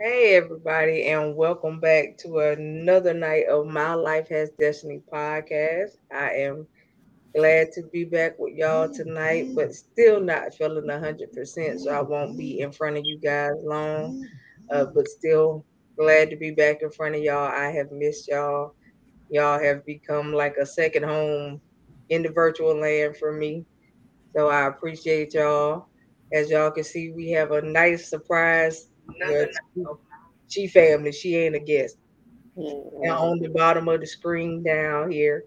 Hey, everybody, and welcome back to another night of My Life Has Destiny podcast. I am glad to be back with y'all tonight, but still not feeling 100%, so I won't be in front of you guys long. Uh, but still glad to be back in front of y'all. I have missed y'all. Y'all have become like a second home in the virtual land for me. So I appreciate y'all. As y'all can see, we have a nice surprise. She family. She ain't a guest. Mm-hmm. And on the bottom of the screen down here.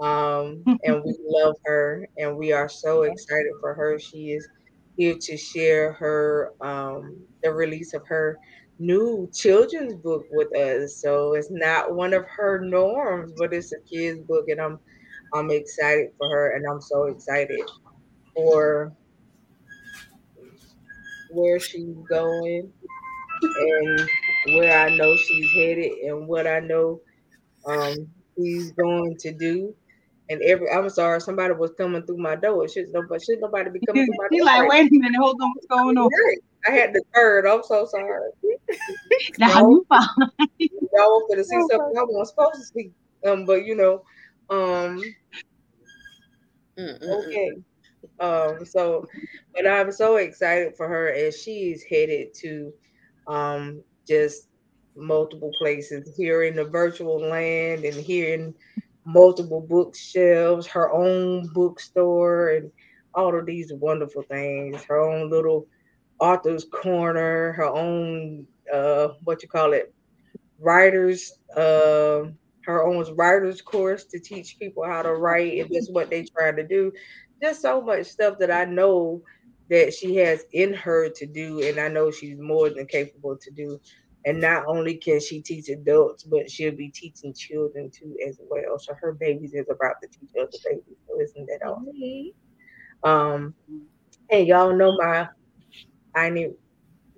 Um, and we love her and we are so excited for her. She is here to share her um, the release of her new children's book with us. So it's not one of her norms, but it's a kid's book, and I'm I'm excited for her, and I'm so excited for where she's going and where I know she's headed and what I know um, he's going to do. And every I'm sorry, somebody was coming through my door. Should nobody should nobody be coming through my door? like, wait a minute, hold on, what's going on? I had the third. I'm so sorry. now you fine. Y'all for to see something I wasn't supposed to see. Um, but you know, um, okay. Um, so, but I'm so excited for her as she's headed to um, just multiple places here in the virtual land and here in multiple bookshelves, her own bookstore, and all of these wonderful things. Her own little author's corner, her own uh, what you call it, writers, uh, her own writers course to teach people how to write, and that's what they trying to do. Just so much stuff that I know that she has in her to do, and I know she's more than capable to do. And not only can she teach adults, but she'll be teaching children too as well. So her babies is about to teach other babies. So isn't that awesome? Um, and y'all know my, I need,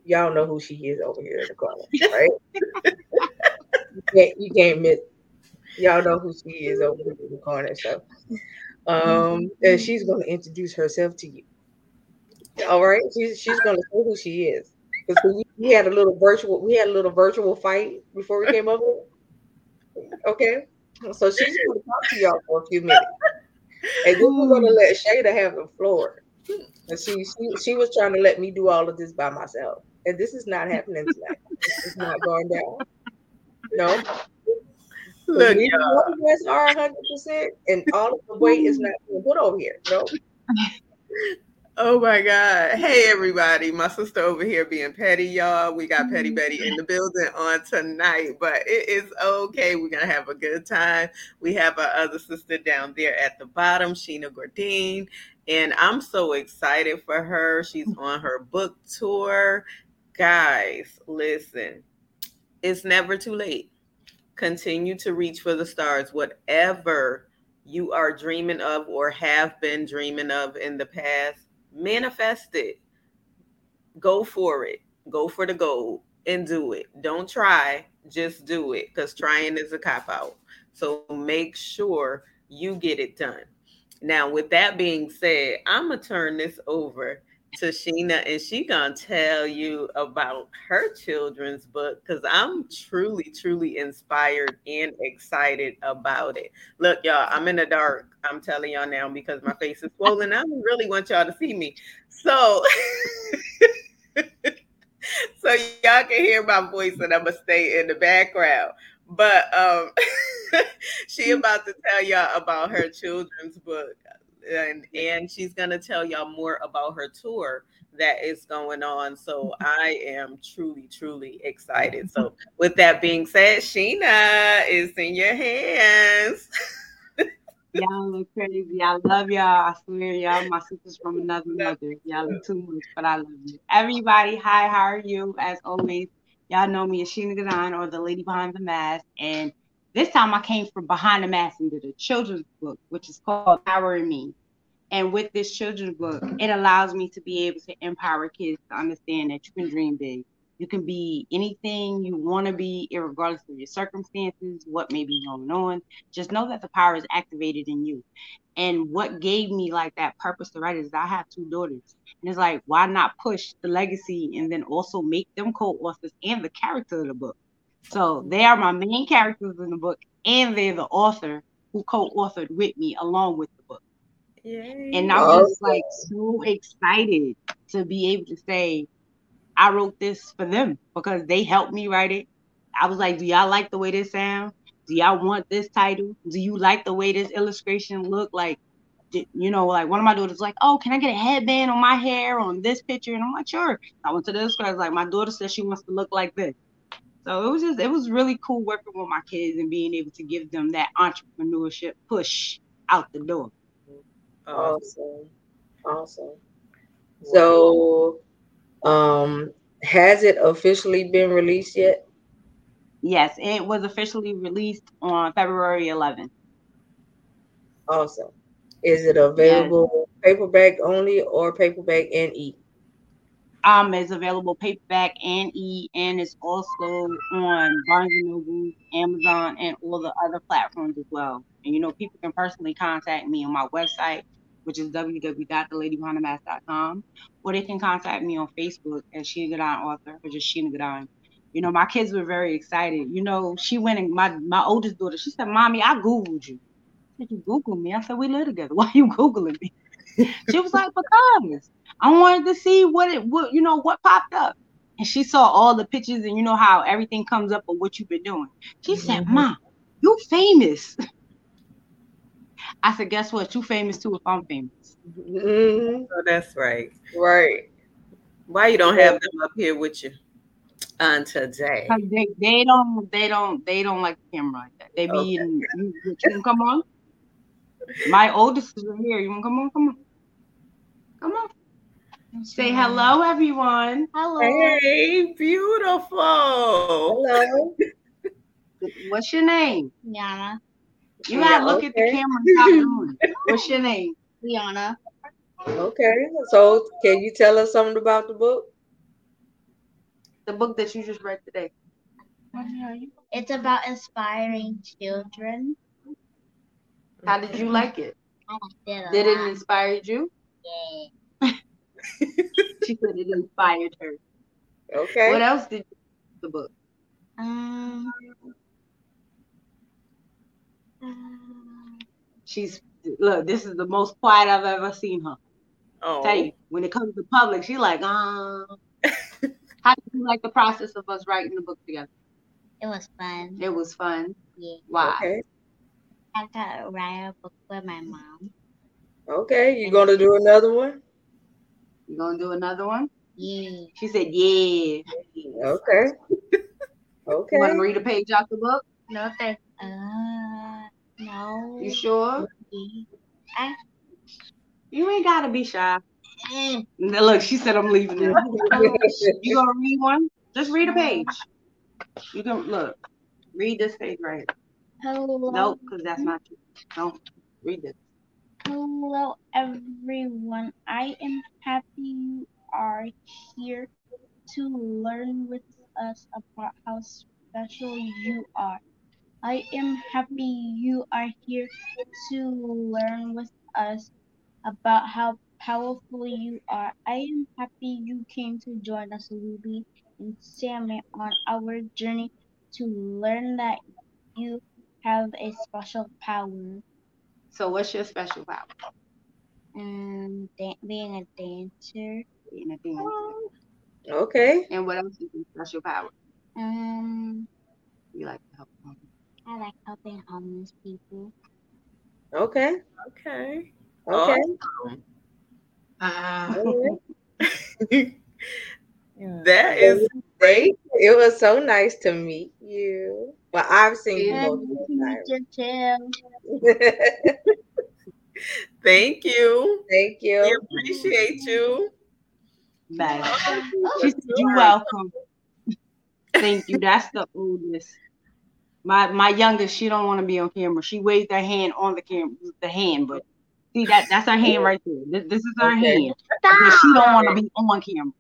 y'all know who she is over here in the corner, right? you, can't, you can't miss. Y'all know who she is over here in the corner. So, um, and she's going to introduce herself to you. All right, she's she's to say who she is because we, we had a little virtual we had a little virtual fight before we came over. Okay, so she's to talk to y'all for a few minutes, and then we're to let Shada have the floor. And she, she she was trying to let me do all of this by myself, and this is not happening tonight. It's not going down. No. Look, y'all. guys are 100 percent, and all of the weight is not being put over here. No. Oh my God. Hey, everybody. My sister over here being petty, y'all. We got Petty mm-hmm. Betty in the building on tonight, but it is okay. We're going to have a good time. We have our other sister down there at the bottom, Sheena Gourdine, and I'm so excited for her. She's mm-hmm. on her book tour. Guys, listen, it's never too late. Continue to reach for the stars, whatever you are dreaming of or have been dreaming of in the past manifest it. Go for it. Go for the goal and do it. Don't try, just do it because trying is a cop out. So make sure you get it done. Now, with that being said, I'm gonna turn this over to Sheena, and she gonna tell you about her children's book because I'm truly, truly inspired and excited about it. Look, y'all, I'm in the dark. I'm telling y'all now because my face is swollen. I really want y'all to see me. So, so y'all can hear my voice, and I'm gonna stay in the background. But um, she about to tell y'all about her children's book and and she's gonna tell y'all more about her tour that is going on. So. I am truly, truly excited. So with that being said, Sheena is in your hands. y'all look crazy. I love y'all. I swear, y'all, my sisters from another mother. Y'all look too much, but I love you. Everybody, hi, how are you? As always, y'all know me as Sheena Gourdine or the lady behind the mask. And this time I came from behind the mask and did a children's book, which is called Power in Me. And with this children's book, it allows me to be able to empower kids to understand that you can dream big. You can be anything you want to be, regardless of your circumstances, what may be going on. Just know that the power is activated in you. And what gave me like that purpose to write is I have two daughters. And it's like, why not push the legacy and then also make them co-authors and the character of the book? So they are my main characters in the book, and they're the author who co-authored with me along with the book. Yay. And I'm just like so excited to be able to say, I wrote this for them because they helped me write it. I was like, do y'all like the way this sounds? Do y'all want this title? Do you like the way this illustration look? Like, you know, like one of my daughters like, oh, can I get a headband on my hair on this picture? And I'm like, sure. I went to this guys like my daughter said she wants to look like this. So it was just it was really cool working with my kids and being able to give them that entrepreneurship push out the door. Awesome. Awesome. So um has it officially been released yet? Yes, it was officially released on February 11th. Awesome. Is it available yes. paperback only or paperback and e? Um, it's available paperback and e, and it's also on Barnes and Noble, Amazon, and all the other platforms as well. And you know, people can personally contact me on my website, which is www.theladybehind or they can contact me on Facebook as Sheena Gourdine author or just Sheena Gourdine. You know, my kids were very excited. You know, she went and my my oldest daughter, she said, Mommy, I Googled you. Said, You Googled me? I said, We live together. Why are you Googling me? She was like, Because I wanted to see what it what you know what popped up. And she saw all the pictures and you know how everything comes up of what you've been doing. She said, mm-hmm. Mom, you famous. I said, guess what? You famous too if I'm famous. Mm-hmm. Oh, that's right. Right. Why you don't have them up here with you on today? They, they don't they don't they don't like the camera like that. They be okay. in you, you can come on. My oldest is here. You wanna come on? Come on. Come on. Say hello, everyone. Hello. Hey, beautiful. Hello. What's your name? Yana. You gotta look okay. at the camera and stop doing. What's your name? Liana. Okay. So can you tell us something about the book? The book that you just read today. It's about inspiring children. How did you like it? I liked it Did lot. it inspire you? Yeah. she said it inspired her. Okay. What else did you the book? Um, She's look, this is the most quiet I've ever seen her. Oh. Tell you, when it comes to public, she like, uh how did you like the process of us writing the book together? It was fun. It was fun. Yeah. Why? Okay. I got to write a book with my mom. Okay. You gonna do another one? You gonna do another one? Yeah. She said, Yeah. Okay. Okay. You wanna read a page out the book? No, thank uh no. You sure? I, you ain't gotta be shy. Mm. Now, look, she said I'm leaving now. you gonna read one? Just read a page. You can look. Read this page right. Hello. Nope, because that's not you. Don't read this. Hello, everyone. I am happy you are here to learn with us about how special you are. I am happy you are here to learn with us about how powerful you are. I am happy you came to join us, Ruby and Sammy, on our journey to learn that you have a special power. So, what's your special power? Um, da- being a dancer. Being a dancer. Okay. And what else is your special power? Um, You like to help them. I like helping homeless people. Okay. Okay. Okay. Awesome. Uh, Alright. that is great. It was so nice to meet you. Well, I've seen you And multiple you too. times. Thank you. Thank We you. appreciate you. Bye. She said, You're welcome. Thank you. That's the oldest. My my youngest, she don't want to be on camera. She waved her hand on the camera, the hand, but see that that's her hand right there. This, this is her Okay. hand. But she don't want to be on camera.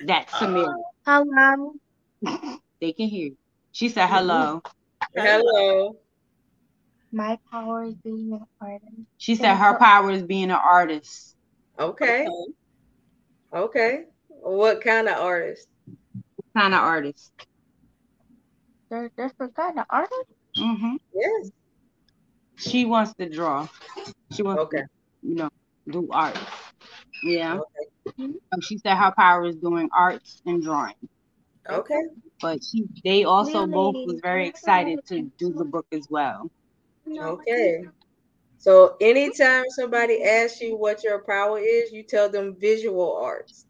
That's Samira. Hello. They can hear you. She said hello. Hello. My power is being an artist. She said her power is being an artist. Okay. Okay. What kind of artist? What kind of artist? There's different kind of artists. Mm-hmm. Yes. She wants to draw. She wants Okay. to, you know, do art. Yeah. Okay. Um, She said her power is doing arts and drawing. Okay. But she, they also Yeah, both lady. was very excited to do the book as well. Okay. So anytime somebody asks you what your power is, you tell them visual arts.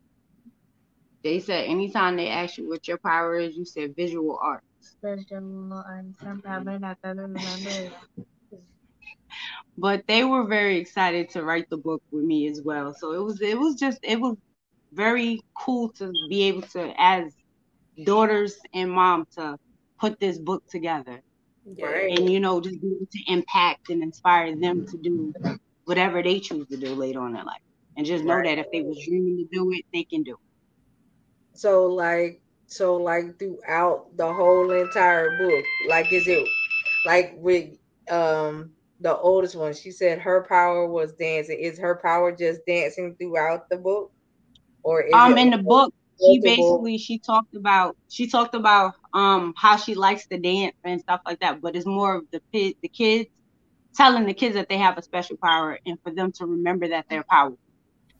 They said anytime they ask you what your power is, you said visual arts. Visual and sometimes I don't remember. But they were very excited to write the book with me as well. So it was it was just it was very cool to be able to as daughters and mom to put this book together. Right. and you know just be able to impact and inspire them to do whatever they choose to do later on in their life and just know Right. that if they was dreaming to do it they can do it So like so like throughout the whole entire book, like is it like with um the oldest one, she said her power was dancing. Is her power just dancing throughout the book? Or is um it in the book she basically she talked about she talked about um how she likes to dance and stuff like that but it's more of the kid the kids telling the kids that they have a special power and for them to remember that they're powerful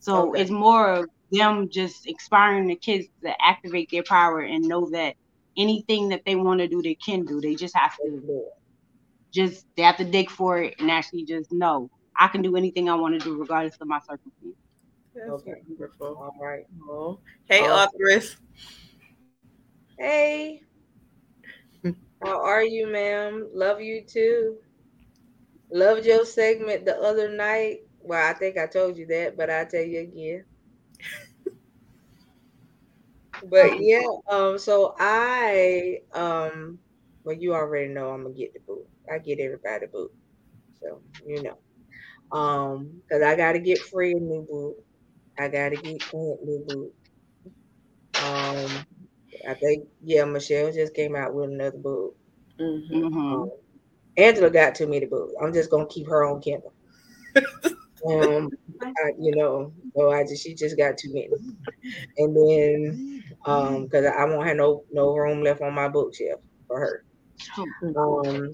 so Okay. it's more of them just inspiring the kids to activate their power and know that anything that they want to do they can do they just have to just they have to dig for it and actually just know I can do anything I want to do regardless of my circumstances. That's Okay. wonderful. All right. Oh. Hey, Oh. authoress. Hey. How are you, ma'am? Love you too. Loved your segment the other night. Well, I think I told you that, but I'll tell you again. but yeah, um, so I um well you already know I'm gonna get the boot. I get everybody boot. So you know. Um, because I gotta get free a new boot. I gotta get Clint new boot. Um I think yeah, Michelle just came out with another book. Mhm. Mhm. Um, Angela got too many books. I'm just gonna keep her on Kindle. um, I, you know, so I just she just got too many, and then um, because I won't have no no room left on my bookshelf for her. Um,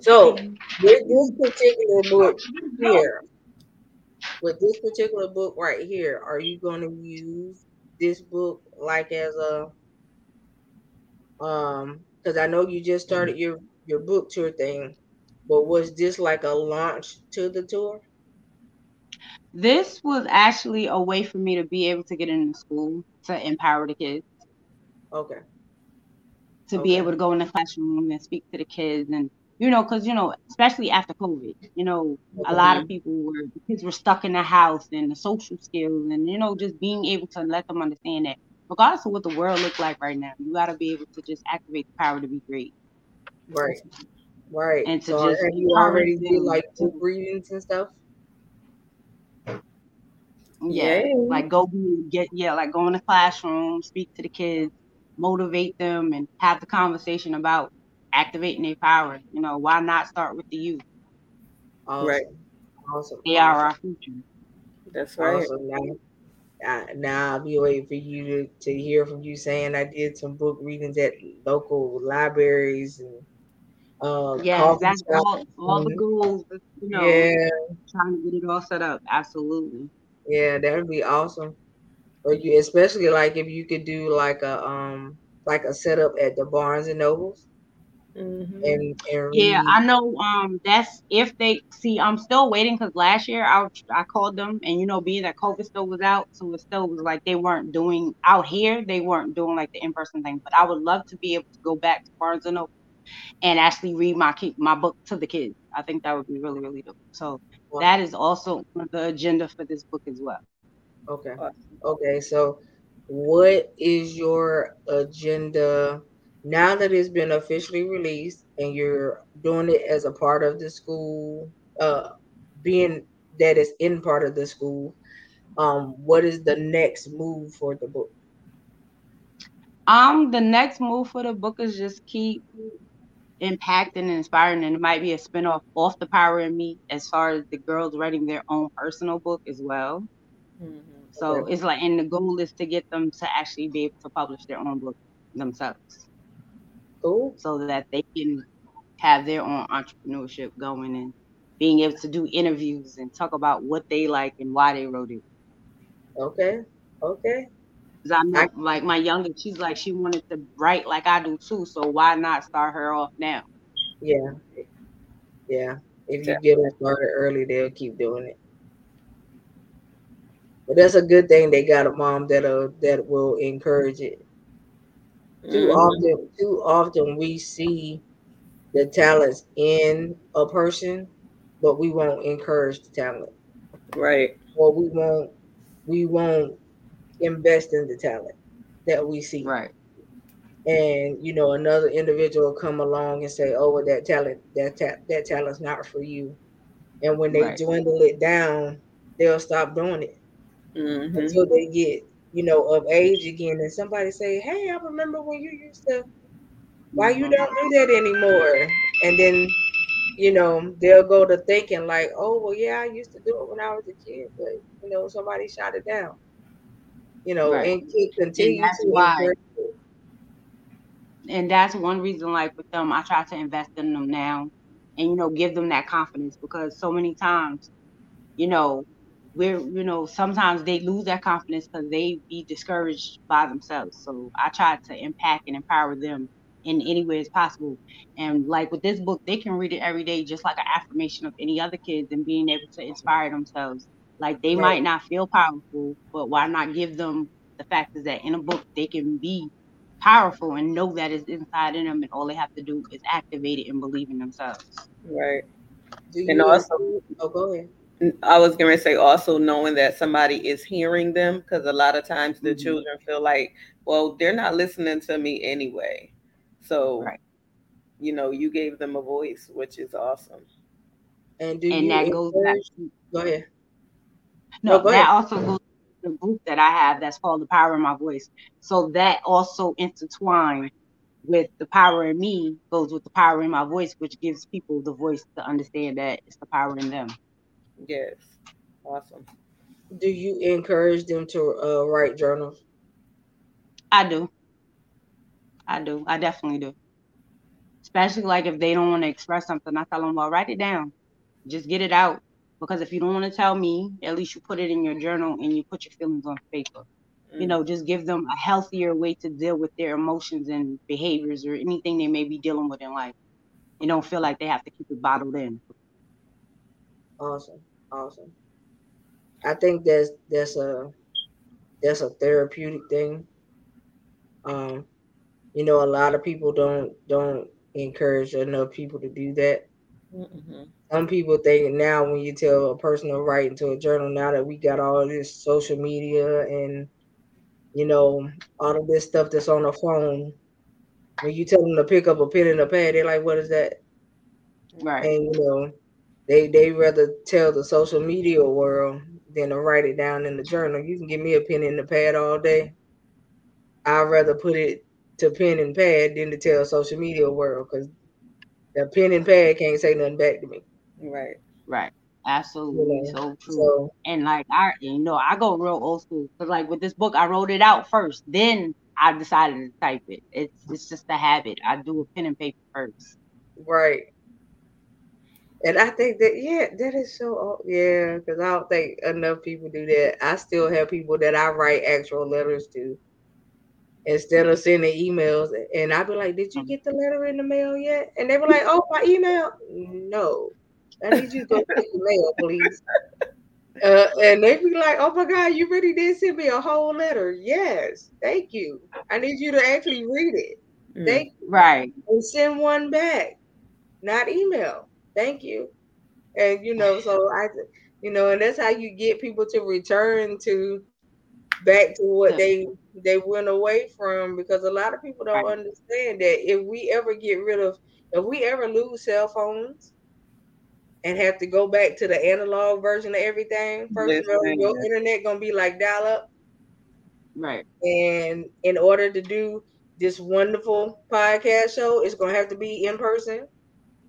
so with this particular book here, with this particular book right here, are you going to use this book like as a um? Because I know you just started your your book tour thing, but was this like a launch to the tour? This was actually a way for me to be able to get into school to empower the kids, Okay. to be able to go in the classroom and speak to the kids, and you know, because you know, especially after COVID, you know, a lot of mm-hmm. people were the kids were stuck in the house and the social skills, and you know, just being able to let them understand that regardless of what the world look like right now, you got to be able to just activate the power to be great. Right. Right. And to so just you already them like book readings and stuff? Yeah, Yay. like go be get yeah, like go in the classroom, speak to the kids, motivate them, and have the conversation about activating their power. You know, why not start with the youth? Awesome. Right. Awesome. They are our future. That's right. Awesome. Now, uh, now I'll be waiting for you to, to hear from you saying I did some book readings at local libraries and uh Yes, coffee that's shops. all, all the goals. You know, Yeah, trying to get it all set up. Absolutely. yeah, that would be awesome. Or you especially like if you could do like a um like a setup at the Barnes and Nobles Mhm. and and Yeah. I know. Um, that's if they see. I'm still waiting because last year I I called them, and you know, being that COVID still was out, so it still was like they weren't doing out here. They weren't doing like the in person thing. But I would love to be able to go back to Barnes and Noble and actually read my ki- my book to the kids. I think that would be really really dope. So Wow. that is also the agenda for this book as well. Okay. Okay. So, what is your agenda now that it's been officially released and you're doing it as a part of the school, uh, being that it's in part of the school? Um, what is the next move for the book? Um, the next move for the book is just keep impacting and inspiring, and it might be a spinoff off the Power in Me as far as the girls writing their own personal book as well. Mm-hmm. So okay. it's like, and the goal is to get them to actually be able to publish their own book themselves. Cool. So that they can have their own entrepreneurship going and being able to do interviews and talk about what they like and why they wrote it. Okay. Okay. Cause I know, I, like my youngest, she's like she wanted to write like I do too. So why not start her off now? Yeah, yeah. If you get them started early, they'll keep doing it. But that's a good thing they got a mom that uh that will encourage it. Too mm-hmm. often, too often we see the talents in a person, but we won't encourage the talent. Right. Or we won't we won't invest in the talent that we see. Right. And you know, another individual come along and say, "Oh, well, that talent, that ta- that talent's not for you." And when they right. dwindle it down, they'll stop doing it mm-hmm. until they get, you know, of age again. And somebody say, "Hey, I remember when you used to. Why you don't do that anymore?" And then, you know, they'll go to thinking like, "Oh, well, yeah, I used to do it when I was a kid, but you know, somebody shot it down." You know, right. and continue and to why, and that's one reason, like with them, I try to invest in them now, and you know, give them that confidence because so many times, you know, we're you know sometimes they lose that confidence because they be discouraged by themselves. So i try to impact and empower them in any way as possible. And like with this book they can read it every day just like an affirmation of any other kids and being able to inspire themselves. Like they right. might not feel powerful but why not give them the fact is that in a book they can be powerful and know that it's inside in them and all they have to do is activate it and believe in themselves. Right. And also oh go ahead I was going to say also knowing that somebody is hearing them because a lot of times the mm-hmm. children feel like, well, they're not listening to me anyway. So, right. you know, you gave them a voice, which is awesome. And do and that goes back. To, go ahead. No, go that ahead. also goes to the group that I have that's called the Power in My Voice. So that also intertwined with the power in me goes with the power in my voice, which gives people the voice to understand that it's the power in them. Yes. Awesome. Do you encourage them to uh, write journals? I do. I do. I definitely do. Especially like if they don't want to express something, I tell them, well, write it down. Just get it out. Because if you don't want to tell me, at least you put it in your journal and you put your feelings on paper. Mm. You know, just give them a healthier way to deal with their emotions and behaviors or anything they may be dealing with in life. You don't feel like they have to keep it bottled in. Awesome. Awesome. I think that's that's a that's a therapeutic thing. Um, you know, a lot of people don't don't encourage enough people to do that. Mm-hmm. Some people think now when you tell a person to write into a journal, now that we got all this social media and you know all of this stuff that's on the phone, when you tell them to pick up a pen and a pad, they're like, "What is that?" Right. And you know, they they rather tell the social media world than to write it down in the journal. You can give me a pen and a pad all day. I'd rather put it to pen and pad than to tell social media world because the pen and pad can't say nothing back to me. Right. Right. Absolutely, yeah. so true. So, and like I, you know, I go real old school because like with this book, I wrote it out first, then I decided to type it. It's it's just a habit. I do a pen and paper first. Right. And I think that yeah, that is so yeah, because I don't think enough people do that. I still have people that I write actual letters to instead of sending emails. And I'd be like, Did you get the letter in the mail yet? And they were like, Oh, my email? No. I need you to go the mail, please. Uh, and they'd be like, Oh my God, you really did send me a whole letter. Yes, thank you. I need you to actually read it. Mm, thank you. Right. And send one back, not email thank you. And you know, so I, you know, and that's how you get people to return to back to what they they went away from because a lot of people don't right. understand that if we ever get rid of if we ever lose cell phones and have to go back to the analog version of everything, first of all, your internet gonna be like dial up. Right. And in order to do this wonderful podcast show it's gonna have to be in person.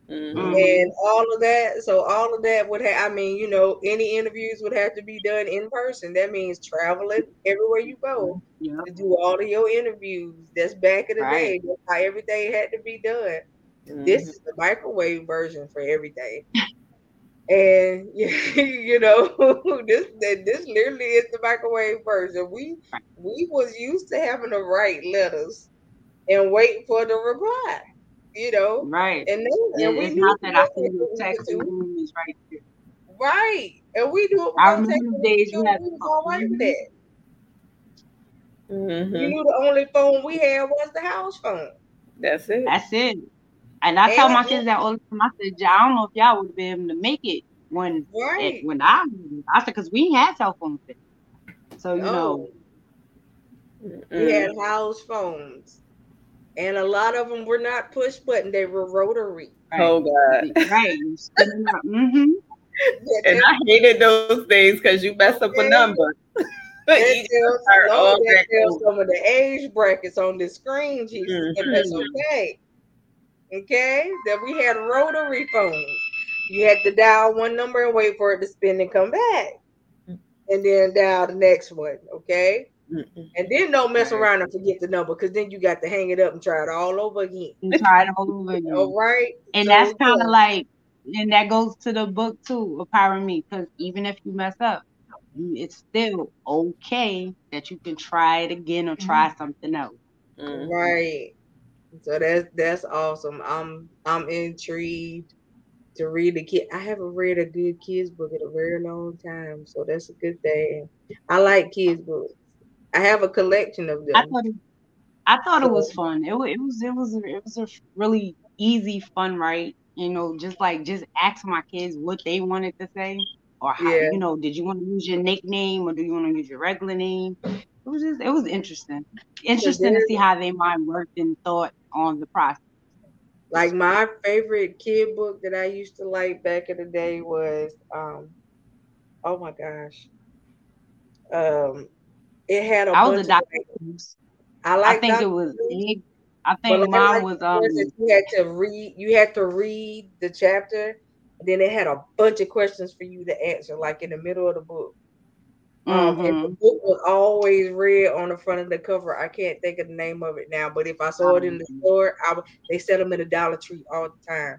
Mhm. Mhm. and all of that. So all of that would have. I mean, you know, any interviews would have to be done in person. That means traveling everywhere you go Yeah. to do all of your interviews. That's back in the Right. day. That's how everything had to be done. Mhm. This is the microwave version for everything. And you know, this this literally is the microwave version. We we was used to having to write letters and wait for the reply. You know, Right. and then and we it's knew not that I what see we the text to. and right there. Right. And we do it was I gonna remember the days you do, had we to was all right with Mhm. that. Mhm. You knew the only phone we had was the house phone. That's it. That's it. And I tell my kids that all the time. I said, "Yeah, I don't know if y'all would be able to make it when Right. it, when I I said because we had cell phones then. So you No. know, We had house phones. And a lot of them were not push button, they were rotary. right, Oh God. right, you spinning up. Mm-hmm. Yeah, And I hated those things because you mess up a number. that You tells, no, that that tells some of the age brackets on the screen, Jesus. And that's okay. Okay? That we had rotary phones. You had to dial one number and wait for it to spin and come back. And then dial the next one. Okay? Mm-mm. And then don't mess around and forget the number because then you got to hang it up and try it all over again. And try it all over again. All right. And So, that's kind of like, and that goes to the book too, of Power Me, because even if you mess up, it's still okay that you can try it again or try something else. Mhm. right. So that's that's awesome. I'm I'm intrigued to read a kid. I haven't read a good kids book in a very long time, so that's a good thing. I like kids books. I have a collection of them. I thought it, I thought it was fun. It, it was it was it was a really easy fun right. You know, just like just ask my kids what they wanted to say or how Yeah. you know, did you want to use your nickname or do you want to use your regular name? It was just it was interesting. Interesting to see how they mind worked and thought on the process. Like my favorite kid book that I used to like back in the day was um oh my gosh. Um it had a I was bunch a of doctor. I I think it was. I think I mine like was um you had to read you had to read the chapter then it had a bunch of questions for you to answer like in the middle of the book. Um, and the book was always red on the front of the cover. I can't think of the name of it now, but if I saw it in the Um, store, I would, they sell them in the Dollar Tree all the time.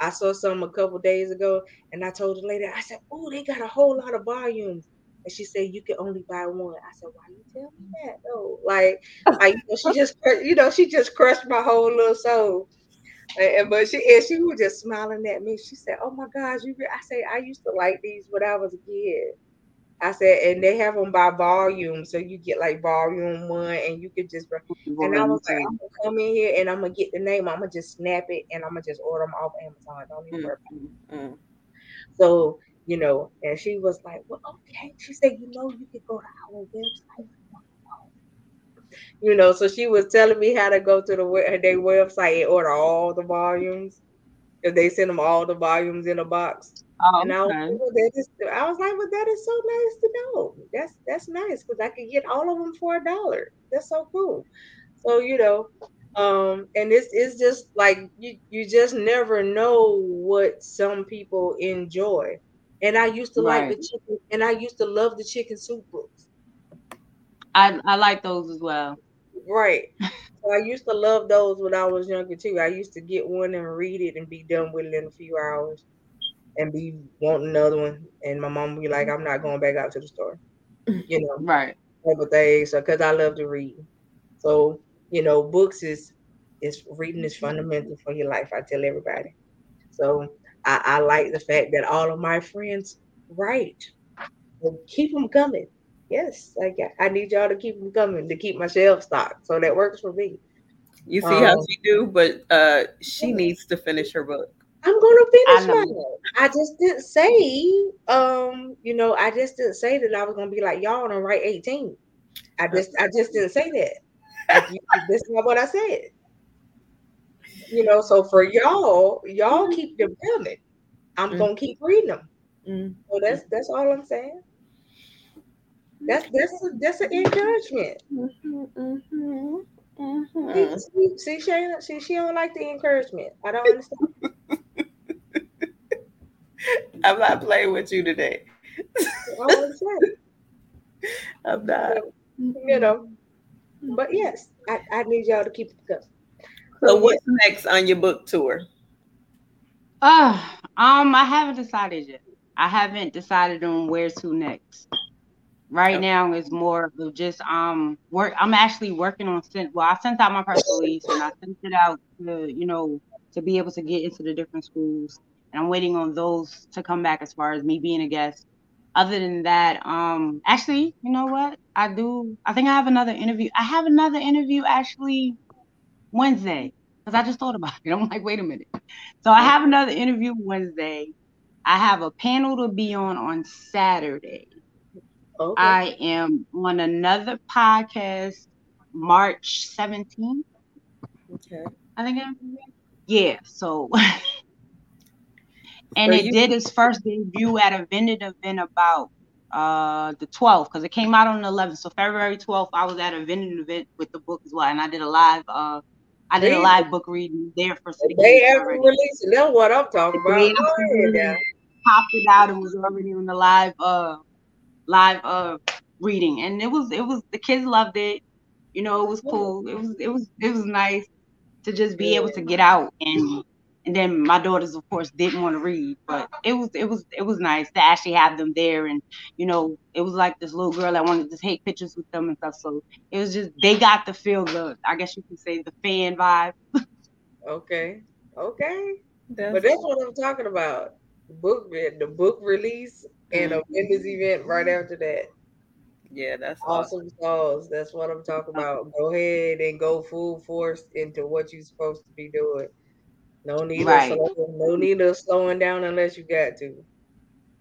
I saw some a couple days ago, and I told the lady, I said, "Oh, they got a whole lot of volumes." And she said, "You can only buy one." I said, "Why you tell me that though?" Like, I, you know, she just, you know, she just crushed my whole little soul. And, but she and she was just smiling at me. She said, "Oh my gosh, you!" re-" I say, "I used to like these when I was a kid." I said, and they have them by volume, so you get like volume one, and you could just. And I was like, I'm gonna come in here and I'm gonna get the name. I'm gonna just snap it and I'm gonna just order them off Amazon. Don't even worry. about it. Mm. So you know, and she was like, "Well, okay." She said, "You know, you could go to our website." You know, so she was telling me how to go to the their website and order all the volumes. If they send them all the volumes in a box. Oh, And I was, okay. like, well, that is, I was like, well, that is so nice to know. That's that's nice because I could get all of them for a dollar. That's so cool. So you know, um, and it's it's just like you you just never know what some people enjoy. And I used to like the chicken, and I used to love the chicken soup books. I I like those as well. Right. So I used to love those when I was younger too. I used to get one and read it and be done with it in a few hours and be wanting another one. And my mom would be like, I'm not going back out to the store. You know, Right. type of thing. So because I love to read. So, you know, books is is reading is fundamental for your life. I tell everybody. So I, I like the fact that all of my friends write. And keep them coming. Yes, like I need y'all to keep them coming to keep my shelf stocked. So that works for me. You see how Um, she do, but uh, she needs to finish her book. I'm gonna finish know. mine. I just didn't say, um, you know, I just didn't say that I was gonna be like y'all and write 18. I just, I just didn't say that. Like, you- That's not what I said. You know, so for y'all, y'all keep them coming. I'm Mm. gonna keep reading them. Mm. So that's that's all I'm saying. That's that's a, that's an encouragement. Mhm, mhm, mhm. See, see, see, Shayna, see, she don't like the encouragement. I don't understand. I'm not playing with you today. I'm not. You know. But yes, I, I need y'all to keep it up. So what's next on your book tour? Uh, um, I haven't decided yet. I haven't decided on where to next. Right Okay. now, it's more of just um work. I'm actually working on sent. Well, I sent out my press release and I sent it out to you know to be able to get into the different schools, and I'm waiting on those to come back as far as me being a guest. Other than that, um, actually, you know what? I do. I think I have another interview. I have another interview actually Wednesday because I just thought about it. I'm like, wait a minute. So I have another interview Wednesday. I have a panel to be on on Saturday. Okay. I am on another podcast March 17th. Okay. I think I'm yeah. So and it you- did its first debut at a vended event about uh the 12th because it came out on the 11th. So February 12th, I was at a vended event with the book as well, and I did a live uh I did a live book reading there for The City day Games after already. release, and that's what I'm talking about. day Go after ahead release. now. popped it out and was already on the live uh live uh reading and it was it was the kids loved it you know it was cool it was it was it was nice to just be able to get out and and then my daughters of course didn't want to read but it was it was it was nice to actually have them there and you know it was like this little girl that wanted to take pictures with them and stuff so it was just they got to feel the i guess you could say the fan vibe Okay. Okay. That's, But that's what I'm talking about. The book the book release and a mm-hmm. vendors event right after that. yeah, that's awesome. Awesome sauce. That's what I'm talking uh-huh. about. Go ahead and go full force into what you're supposed to be doing. No need Right. of slowing, no need of slowing down unless you got to.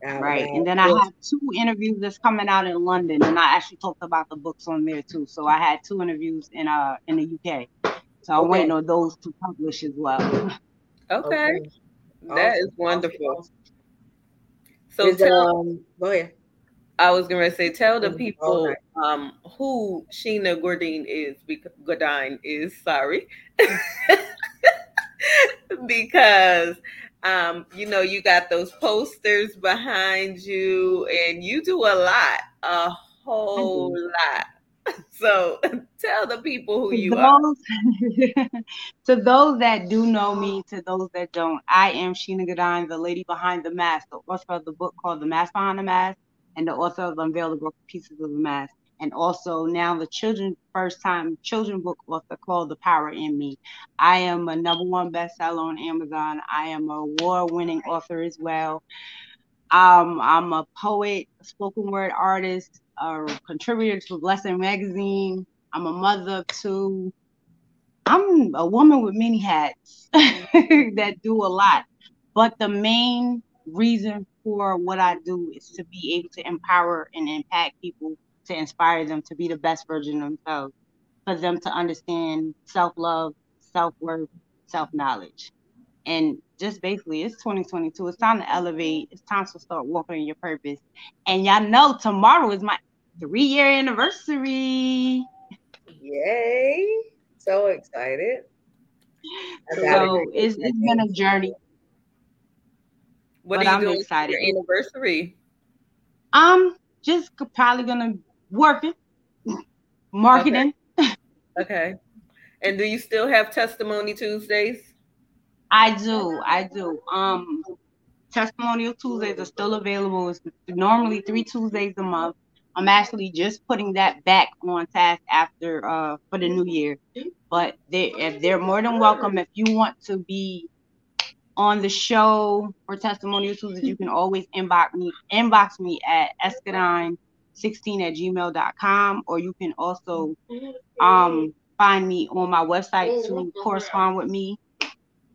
Out Right. loud. And then I have two interviews that's coming out in London and I actually talked about the books on there too. So I had two interviews in uh in the UK. So I'm Okay. waiting on those to publish as well. Okay. That Awesome, is wonderful. So Is, tell, um, go ahead. I was going to say, tell the people All right. um, who Sheena Gourdine is, because Gourdine is, sorry. because, um, you know, you got those posters behind you and you do a lot, a whole lot. So tell the people who you are. to those that do know me, to those that don't, I am Sheena Gourdine, the lady behind the mask, the author of the book called The Mask Behind the Mask, and the author of Unveil the Broken Pieces of the Mask. And also now the children first time children book author called The Power in Me. I am a number one bestseller on Amazon. I am a award winning author as well. Um, I'm a poet, spoken word artist, a contributor to Blessing Magazine. I'm a mother of two. I'm a woman with many hats that do a lot. But the main reason for what I do is to be able to empower and impact people, to inspire them to be the best version of themselves, for them to understand self love, self worth, self knowledge. And just basically, it's 2022. It's time to elevate. It's time to start walking in your purpose. And y'all know tomorrow is my three year anniversary. Yay. So excited. So it. it's, it's been a journey. What But are you I'm doing for excited. your anniversary? I'm just probably gonna work it, marketing. Okay. And do you still have testimony Tuesdays? I do, I do. Um, testimonial Tuesdays are still available. It's normally three Tuesdays a month. I'm actually just putting that back on task after uh for the new year. But they if they're more than welcome if you want to be on the show for testimonial Tuesdays, you can always inbox me inbox me at escadine16 at gmail.com or you can also um find me on my website to correspond with me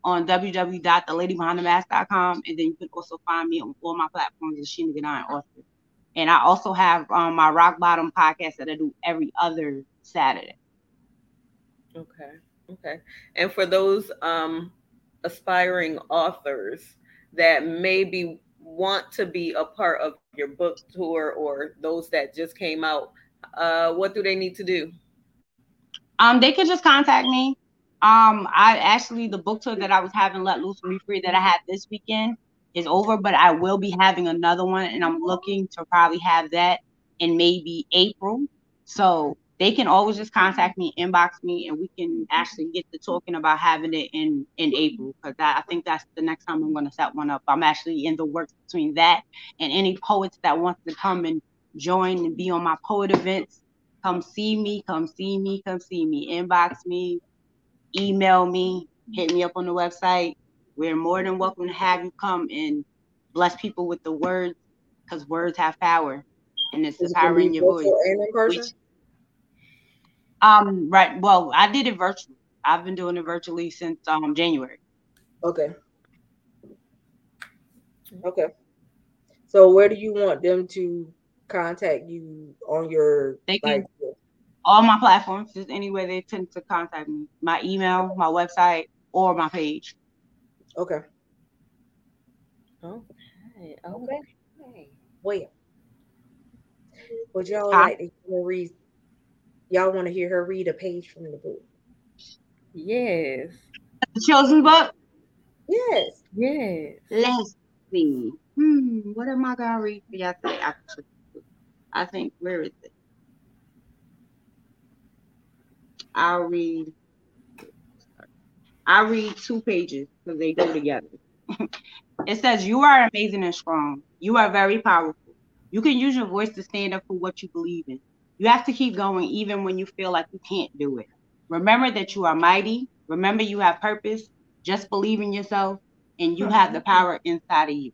on www.theladybehindthemask.com and then you can also find me on all my platforms as Sheena Gourdine author. And I also have um, my Rock Bottom podcast that I do every other Saturday. Okay. Okay. And for those um aspiring authors that maybe want to be a part of your book tour or those that just came out, uh, what do they need to do? Um, they could just contact me. Um, I actually the book tour that I was having let loose and be free that I had this weekend is over, but I will be having another one, and I'm looking to probably have that in maybe April. So they can always just contact me, inbox me, and we can actually get to talking about having it in in April because I think that's the next time I'm going to set one up. I'm actually in the works between that and any poets that want to come and join and be on my poet events. Come see me, come see me, come see me. Inbox me, email me, hit me up on the website. We're more than welcome to have you come and bless people with the words because words have power and it's the power in your voice. And in person? Which, um, right. Well, I did it virtually. I've been doing it virtually since um January. Okay. Okay. So where do you want them to contact you on your they can, like, all my platforms, just anywhere they tend to contact me. My email, my website, or my page. Okay. Okay. Okay. Well, would y'all like to read Y'all want to hear her read a page from the book? Yes. The chosen book? Yes. Yes. Let's see. Hmm, what am I gonna read for y'all today? I, I think where is it? I'll read I read two pages because they go together. it says, You are amazing and strong. You are very powerful. You can use your voice to stand up for what you believe in. You have to keep going even when you feel like you can't do it. Remember that you are mighty. Remember you have purpose. Just believe in yourself and you have the power inside of you.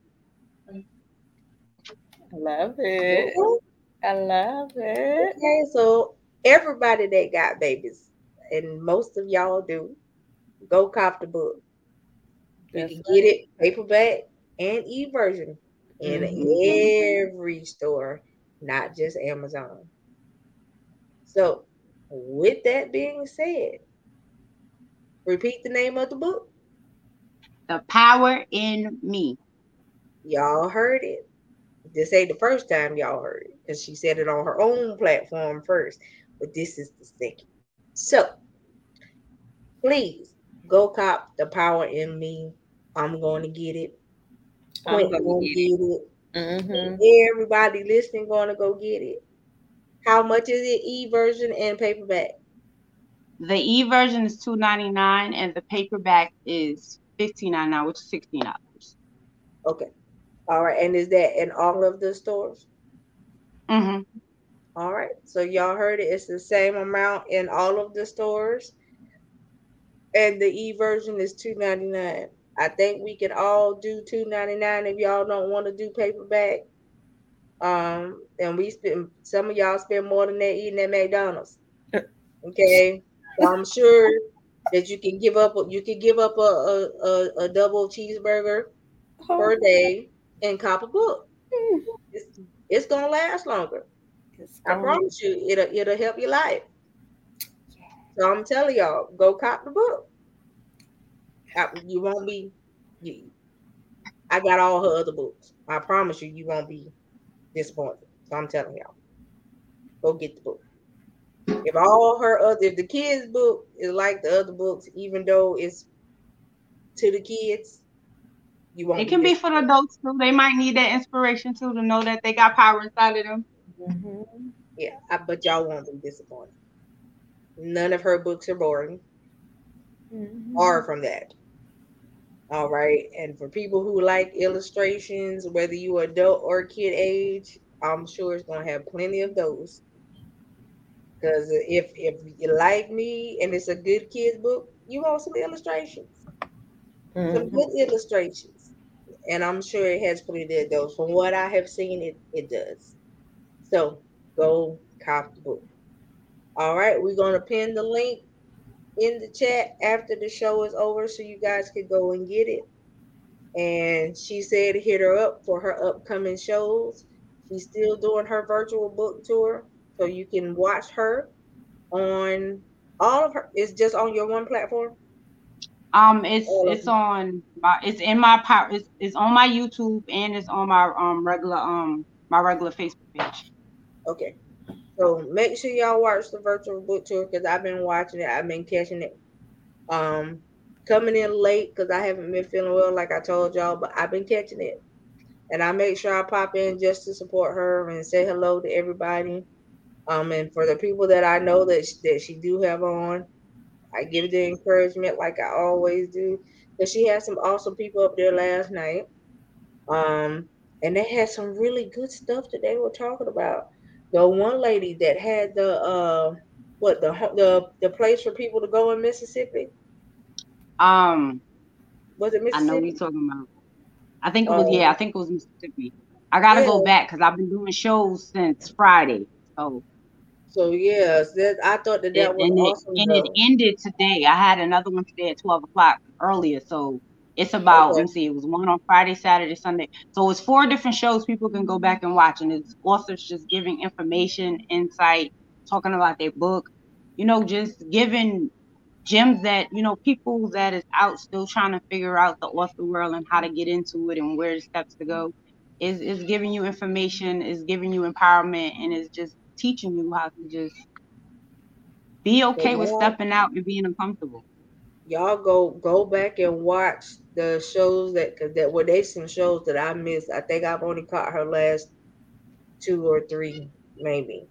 I love it. I love it. Okay, so everybody that got babies, and most of y'all do, go cop the book. You can get it paperback and e-version in mm-hmm. every store, not just Amazon. So, with that being said, repeat the name of the book. The Power in Me. Y'all heard it. This ain't the first time y'all heard it because she said it on her own platform first, but this is the second. So, please go cop The Power in Me. I'm going to get it. I'm going to get it. Mm-hmm. Everybody listening going to go get it. How much is it e version and paperback? The e version is two ninety nine, and the paperback is fifteen ninety nine, which is sixteen dollars. Okay, all right, and is that in all of the stores? Mm-hmm. All right, so y'all heard it. It's the same amount in all of the stores, and the e version is two ninety nine. I think we can all do two ninety nine if y'all don't want to do paperback. Um, and we spend some of y'all spend more than that eating at McDonald's. Okay, so I'm sure that you can give up. You can give up a a, a, a double cheeseburger oh. per day and cop a book. It's, it's gonna last longer. I promise you, it'll it'll help your life. So I'm telling y'all, go cop the book. You won't be. You, I got all her other books. I promise you, you won't be disappointed. So I'm telling y'all, go get the book. If all her other, if the kids' book is like the other books, even though it's to the kids, you won't. It can be, be for the adults too. They might need that inspiration too to know that they got power inside of them. Mm-hmm. Yeah, I, but y'all won't be disappointed. None of her books are boring. Mm-hmm. Far from that. All right. And for people who like illustrations, whether you are adult or kid age, I'm sure it's gonna have plenty of those. Because if if you like me and it's a good kids book, you want some illustrations. Mm-hmm. Some good illustrations. And I'm sure it has plenty of those. From what I have seen, it, it does. So go cop the book. All right, we're gonna pin the link in the chat after the show is over so you guys could go and get it. And she said hit her up for her upcoming shows. She's still doing her virtual book tour. So you can watch her on all of her it's just on your one platform. Um it's it's on my it's in my power it's, it's on my YouTube and it's on my um regular um my regular Facebook page. Okay. So make sure y'all watch the virtual book tour because I've been watching it. I've been catching it. Um, coming in late because I haven't been feeling well, like I told y'all, but I've been catching it. And I make sure I pop in just to support her and say hello to everybody. Um, and for the people that I know that she, that she do have on, I give the encouragement like I always do. Because she had some awesome people up there last night. Um, and they had some really good stuff that they were talking about. The one lady that had the uh, what the the the place for people to go in Mississippi. Um, was it Mississippi? I know what you're talking about. I think it was, yeah, I think it was Mississippi. I gotta yeah. go back because I've been doing shows since Friday. So, so yes, that I thought that that it, was and awesome. It, and it ended today. I had another one today at twelve o'clock earlier. So it's about okay. let me see, it was one on Friday, Saturday, Sunday. So it's four different shows people can go back and watch, and it's authors just giving information, insight, talking about their book. You know, just giving gems that you know people that is out still trying to figure out the author world and how to get into it and where the steps to go is is giving you information is giving you empowerment and is just teaching you how to just be okay with stepping out and being uncomfortable y'all go go back and watch the shows that that were they some shows that i missed i think i've only caught her last two or three maybe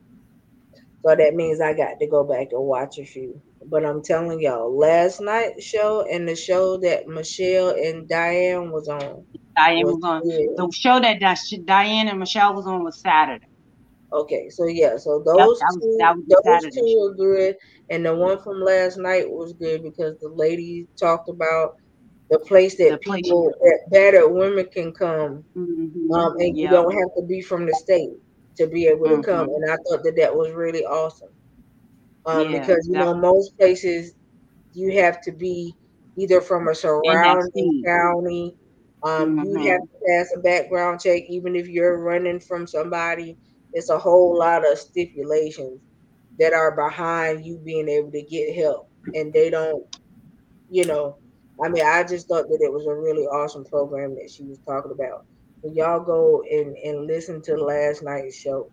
so that means i got to go back and watch a few but I'm telling y'all, last night's show and the show that Michelle and Diane was on. Diane was, was on. Good. The show that Diane and Michelle was on was Saturday. Okay, so yeah, so those yep, two, was, those two were good, and the one from last night was good because the lady talked about the place that the people that battered women can come, mm-hmm. um, and you don't have to be from the state to be able to mm-hmm. come, and I thought that that was really awesome um, yeah, because you know most places you have to be either from a surrounding county. Um, mm-hmm. You have to pass a background check, even if you're running from somebody. It's a whole lot of stipulations that are behind you being able to get help, and they don't, you know. I mean, I just thought that it was a really awesome program that she was talking about. Y'all go and, and listen to last night's show.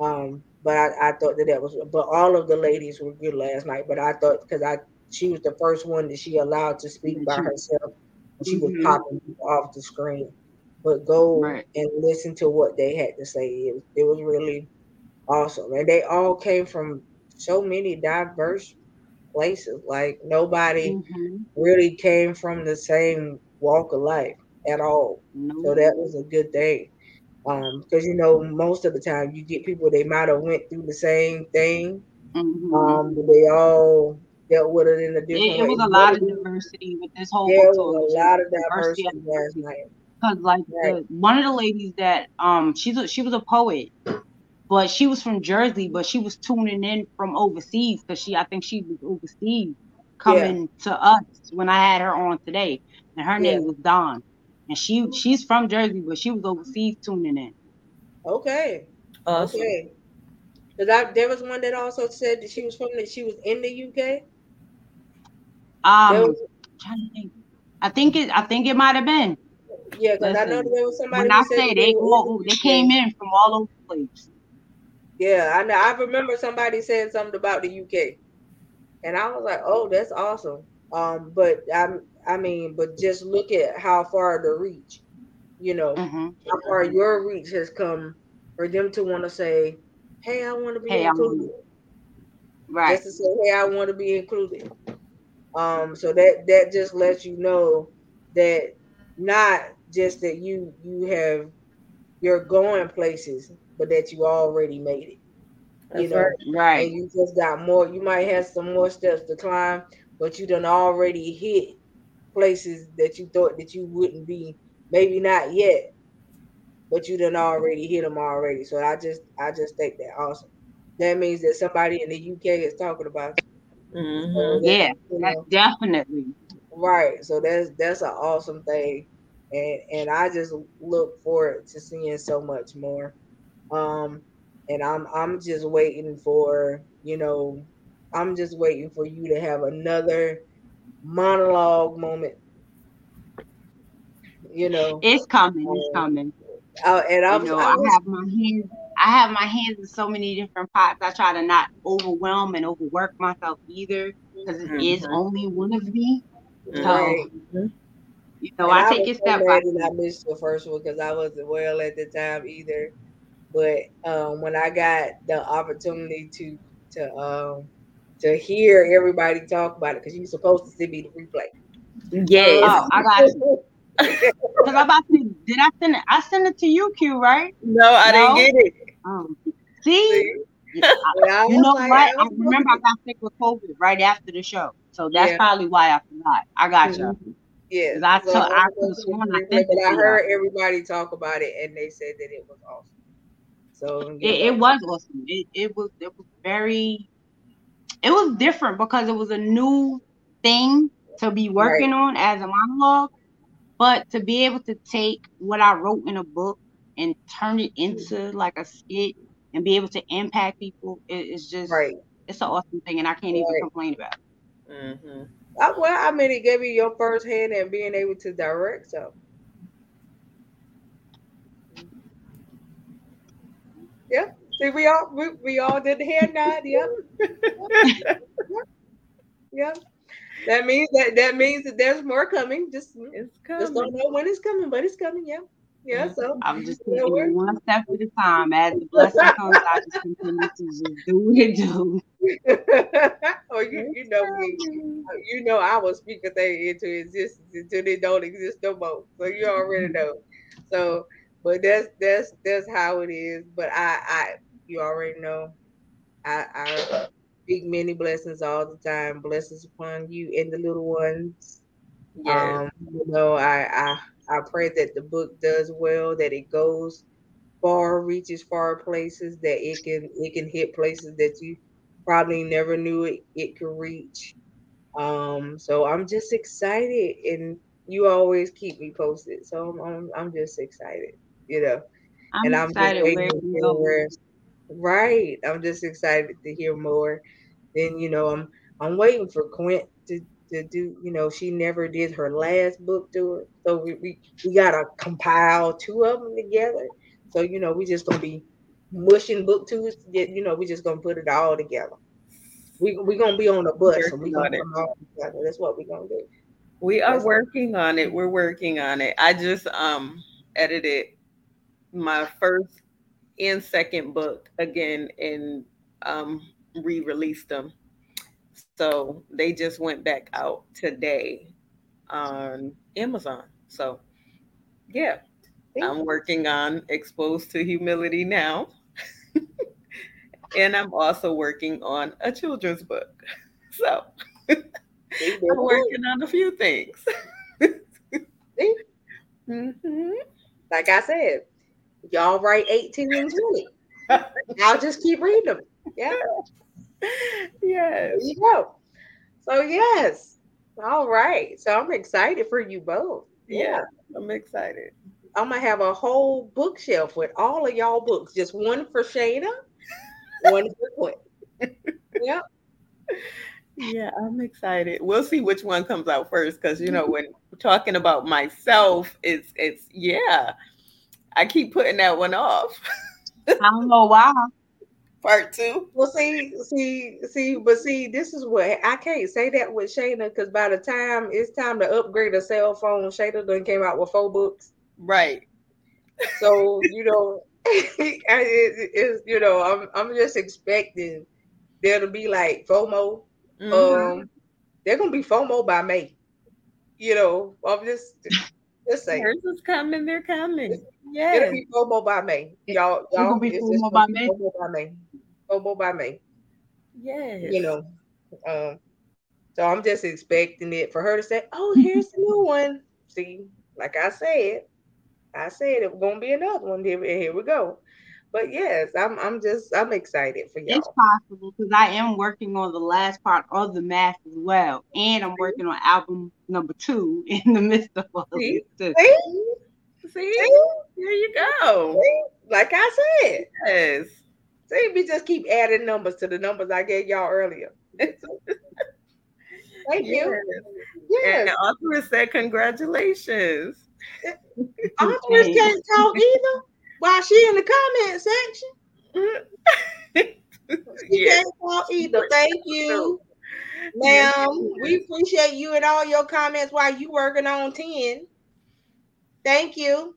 Um, but I, I thought that that was, but all of the ladies were good last night. But I thought because I she was the first one that she allowed to speak by herself. She mm-hmm. was popping off the screen. But go right. and listen to what they had to say. It, it was really awesome, and they all came from so many diverse places. Like nobody mm-hmm. really came from the same walk of life at all. So that was a good thing um because you know most of the time you get people they might have went through the same thing mm-hmm. um but they all dealt with it in a different it, it was a lot of diversity with this whole there was a lot of diversity, diversity last night because like right. the, one of the ladies that um she's a, she was a poet but she was from jersey but she was tuning in from overseas because she i think she was overseas coming yeah. to us when i had her on today and her yeah. name was dawn and she she's from Jersey, but she was overseas tuning in. Okay. Awesome. Okay. Because there was one that also said that she was from that she was in the UK. Um, was, trying to think. I think it. I think it might have been. Yeah, because I know there was somebody. When I say they all, they came in from all over the place. Yeah, I know. I remember somebody saying something about the UK, and I was like, "Oh, that's awesome." Um, but I'm I mean, but just look at how far the reach, you know, mm-hmm. how far your reach has come for them to want to say, "Hey, I want to be hey, included." Right. Just to say, "Hey, I want to be included." Um, so that that just lets you know that not just that you you have you're going places, but that you already made it. That's you know, right? And you just got more. You might have some more steps to climb, but you done already hit places that you thought that you wouldn't be, maybe not yet, but you done already hit them already. So I just I just think that awesome. That means that somebody in the UK is talking about you. Mm-hmm. So yeah, you know, definitely. Right. So that's that's an awesome thing. And and I just look forward to seeing so much more. Um and I'm I'm just waiting for, you know, I'm just waiting for you to have another monologue moment. You know, it's coming. It's coming. Uh, and I'm, you know, I, was, I have my hands. I have my hands in so many different pots. I try to not overwhelm and overwork myself either because it is Mhm. only one of me. So Right. you know, And I take was it step by step. I missed the first one because I wasn't well at the time either. But um, when I got the opportunity to to um, to hear everybody talk about it, because you're supposed to send me the replay. Yes. Oh, I got you. Because I'm about to. Did I send it? I sent it to you, Q, right? no, I No? didn't get it. Um, see, See? Yeah, I- And you was know like, what? I was remember I got sick with COVID right after the show, so that's Yeah. probably why I forgot. I got you. Yes. 'Cause I So told- I was could've gonna sworn send I the replay, sent it but I heard everybody talk about it and they said that it was awesome. So It, it was awesome. It, it was it was very it was different because it was a new thing to be working on as a monologue, but to be able to take what I wrote in a book and turn it into like a skit and be able to impact people, it, it's just right. it's an awesome thing, and I can't even complain about. it. Mm-hmm. I, well, I mean, it gave you your first hand and being able to direct. So, yeah. See, we all we, we all did the head nod. Yep. Yep. That means that that means that there's more coming. Just It's coming. just don't know when it's coming, but it's coming. Yeah. Yeah. So I'm just Yeah, taking we're- it one step at a time. As the blessing comes, I just continue to just do what it do. oh, you you know me. You know I will speak a thing into existence until they don't exist no more. So you already know. So, but that's that's that's how it is. But I I you already know. I I speak many blessings all the time. Blessings upon you and the little ones. Yes. Um, you know, I, I I pray that the book does well, that it goes far, reaches far places, that it can it can hit places that you probably never knew it, it could reach. Um, so I'm just excited, and you always keep me posted. So I'm I'm, I'm just excited, you know. I'm and I'm excited just where waiting it to hear go. Right, I'm just excited to hear more. Then you know, I'm I'm waiting for Quint to to do. You know, she never did her last book tour, so we we, we gotta compile two of them together. So you know, we just gonna be mushing book tours. Together. You know, we just gonna put it all together. We we're gonna be on the bus and we Working gonna it. come all together. That's what we're gonna do. We are That's- working on it. We're working on it. I just um edited my first and second book again and um re-released them. So they just went back out today on Amazon. So yeah, I'm working on Exposed to Humility now. and I'm also working on a children's book. So I'm working on a few things. Mhm. like I said, y'all write 18 and 20. I'll just keep reading them. Yeah. Yes. There you go. So yes. All right. So I'm excited for you both. Yeah. I'm excited. I'm gonna have a whole bookshelf with all of y'all books. Just one for Shana, one for Quinn. Yep. Yeah, I'm excited. We'll see which one comes out first because you know when talking about myself, it's it's yeah. I keep putting that one off. I don't know why. Part two. Well, see, see, see, but see, this is what I can't say that with Shana because by the time it's time to upgrade a cell phone, Shana done came out with four books. Right. So you know, it, it, it's you know, I'm I'm just expecting there to be like FOMO. Mhm. Um, they're gonna be FOMO by May. You know, I'm just just saying. Yours is coming. They're coming. It'll be FOMO by May. Y'all, y'all, gonna be it's FOMO just by gonna May? FOMO by May. FOMO by May. Yes. You know. Um, so I'm just expecting it for her to say, "Oh, here's the new one." See, like I said, I said it was gonna be another one. Here, here we go. But yes, I'm I'm just I'm excited for y'all. It's possible because I am working on the last part of the math as well, and I'm working on album number two in the midst of all of See? this. See, See? Here you go. See? like I said, Yes. see, we just keep adding numbers to the numbers I gave y'all earlier. Thank you. And Yes, the author said, Congratulations. authors can't talk either. While she in the comment section. She yeah. can't talk either. Thank you, ma'am. We appreciate you and all your comments while you working on 10. Thank you.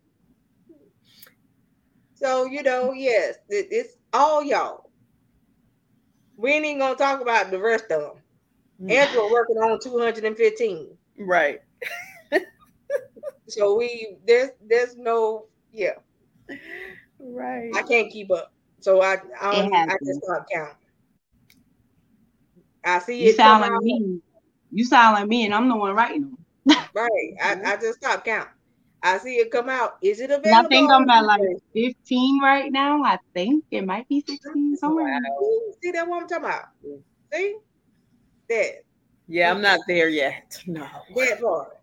So, you know, yes, it- it's all y'all. We ain't even gonna talk about the rest of them. Angela working on 215. Right. So we there's there's no yeah, Right. I can't keep up. So I I, don't, It I happens. just start counting. I see You it sound like me. You sound like me, and I'm the one writing them. right. I, I just stop counting. I see it come out. Is it And available? I think I'm at like 15 right now. I think it might be 16 somewhere. in there. Ooh, See that what I'm talking about? See that Yeah, I'm not there yet. No. that part.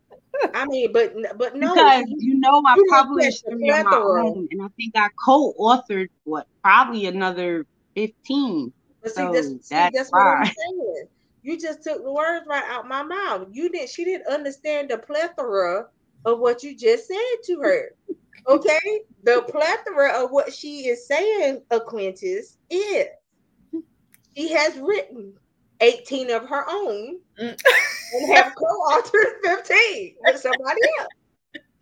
I mean, but but no, because you know I you published three of my own, and I think I co-authored what probably another 15. But see, So that's see, that's that's what I'm saying. You just took the words right out my mouth. You didn't. She didn't understand the plethora of what you just said to her. Okay, the plethora of what she is saying, Aquintus, is she has written 18 of her own Mm. and have co-authored 15 with somebody else.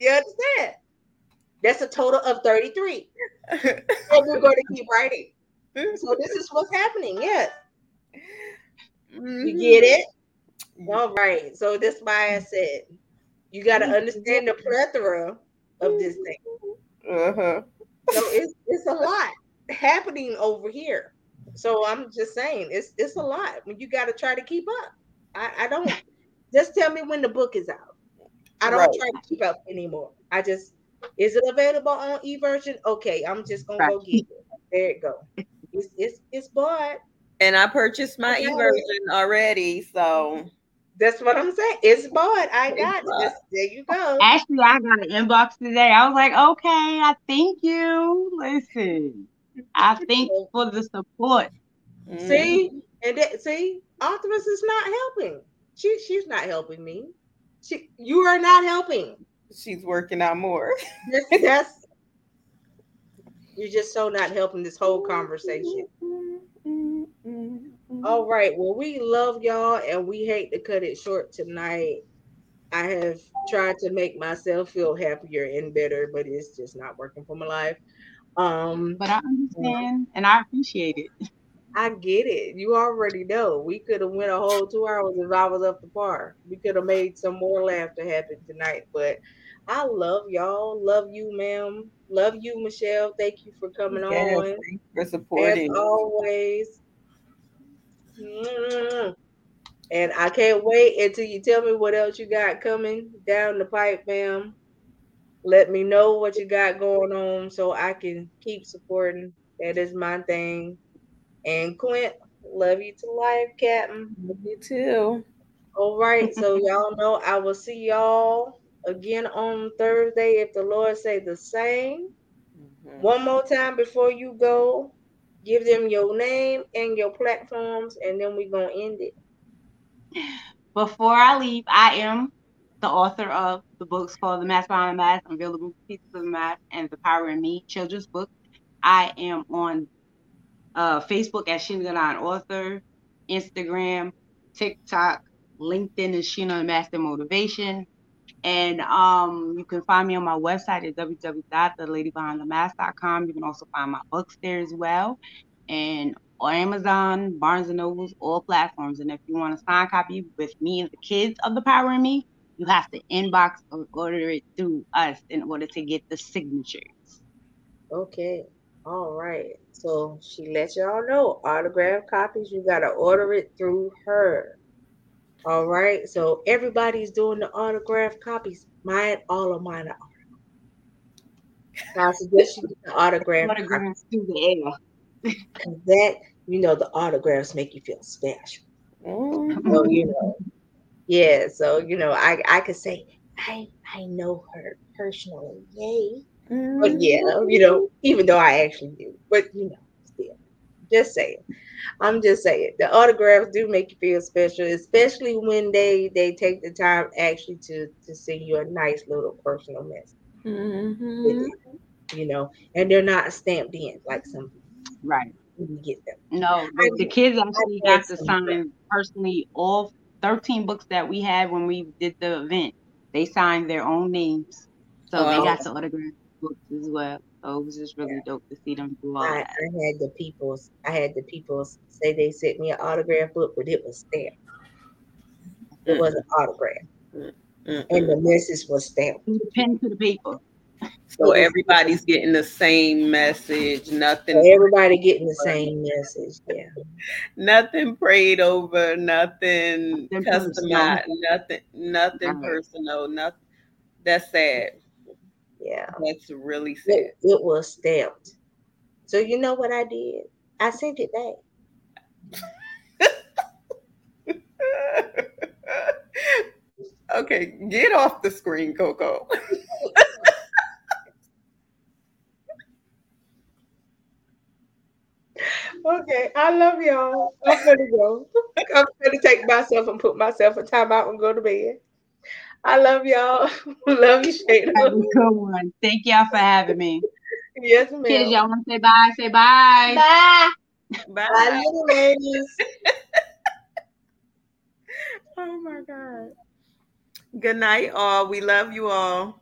You understand? That's a total of 33. And we're going to keep writing. So this is what's happening. Yes. Mm-hmm. You get it? All right. So that's why I said you got to understand the plethora of this thing. Uh-huh. So it's it's a lot happening over here. So I'm just saying it's it's a lot. When you got to try to keep up. I, I don't just tell me when the book is out. I don't Right. try to keep up anymore. I just is it available on e-version? Okay, I'm just gonna go get it. There it go. It's it's it's bought. And I purchased my Okay. e-version already, so That's what I'm saying. It's bought. I got it. there you go. Actually, I got an inbox today. I was like, okay, I thank you. Listen, I thank for the support. mm, See, and that, see, Artemis is not helping. She she's not helping me. She you are not helping. she's working out more. That's, that's you're just so not helping this whole conversation. All right. Well, we love y'all and we hate to cut it short tonight. I have tried to make myself feel happier and better, but it's just not working for my life. Um, But I understand and I appreciate it. I get it. You already know. We could have went a whole two hours if I was up to par. We could have made some more laughter happen tonight. But I love y'all. Love you, ma'am. Love you, Michelle. Thank you for coming Yes, on. thanks for As supporting. always. Mm. And I can't wait until you tell me what else you got coming down the pipe, ma'am. Let me know what you got going on so I can keep supporting. That is my thing. And Quint, love you to life, Captain. Love You too. All right, so y'all know I will see y'all again on Thursday if the Lord say the same. Mhm. One more time before you go, give them your name and your platforms, and then we're gonna end it. Before I leave, I am the author of the books called The Mask Behind the Mask, Unavailable Pieces of the Mask, and The Power in Me children's book. I am on uh, Facebook as Shana Galan Author, Instagram, TikTok, LinkedIn is Shana Master Motivation. And um, you can find me on my website at www.theladybehindthemask.com. You can also find my books there as well. And on Amazon, Barnes and Nobles, all platforms. And if you want a signed copy with me and the kids of The Power in Me, you have to inbox or order it through us in order to get the signatures. Okay. All right. So she let y'all know autograph copies, you gotta order it through her. All right. So everybody's doing the autograph copies. Mine, all of mine are. So I suggest you get the autograph copies. Autographs through the air. 'cause that you know the autographs make you feel special. Mhm. So you know, yeah. So you know, I I could say I I know her personally, yay. But yeah, you know, even though I actually do, but you know, still, just saying. I'm just saying the autographs do make you feel special, especially when they they take the time actually to to send you a nice little personal message. Mhm. it, You know, and they're not stamped in like some. Right. Get them. No, the, the kids actually got to sign personally all 13 books that we had when we did the event. They signed their own names. So Oh, they got to autograph books as well. So it was just really dope to see them do all I, I had the people. I had the people say they sent me an autograph book, but it was stamped. It Mm. wasn't autograph. Mm-mm. and the mm. message was stamped. From the pen to the paper. So everybody's getting the same message. So Nothing, everybody getting the same message. Yeah. nothing prayed over. Nothing Nothing customized. Nothing, nothing Right. personal. Nothing. That's sad. Yeah. That's really sad. It, it was stamped. So you know what I did? I sent it back. okay, get off the screen, Cocoa. Okay, I love y'all. I'm gonna go. I'm gonna take myself and put myself in timeout and go to bed. I love y'all. love you, Have a good one. Thank y'all for having me. yes, ma'am. Kids, y'all want to say bye? Say bye. Bye. Bye. Bye, little ladies. Oh my God. Good night, all. We love you all.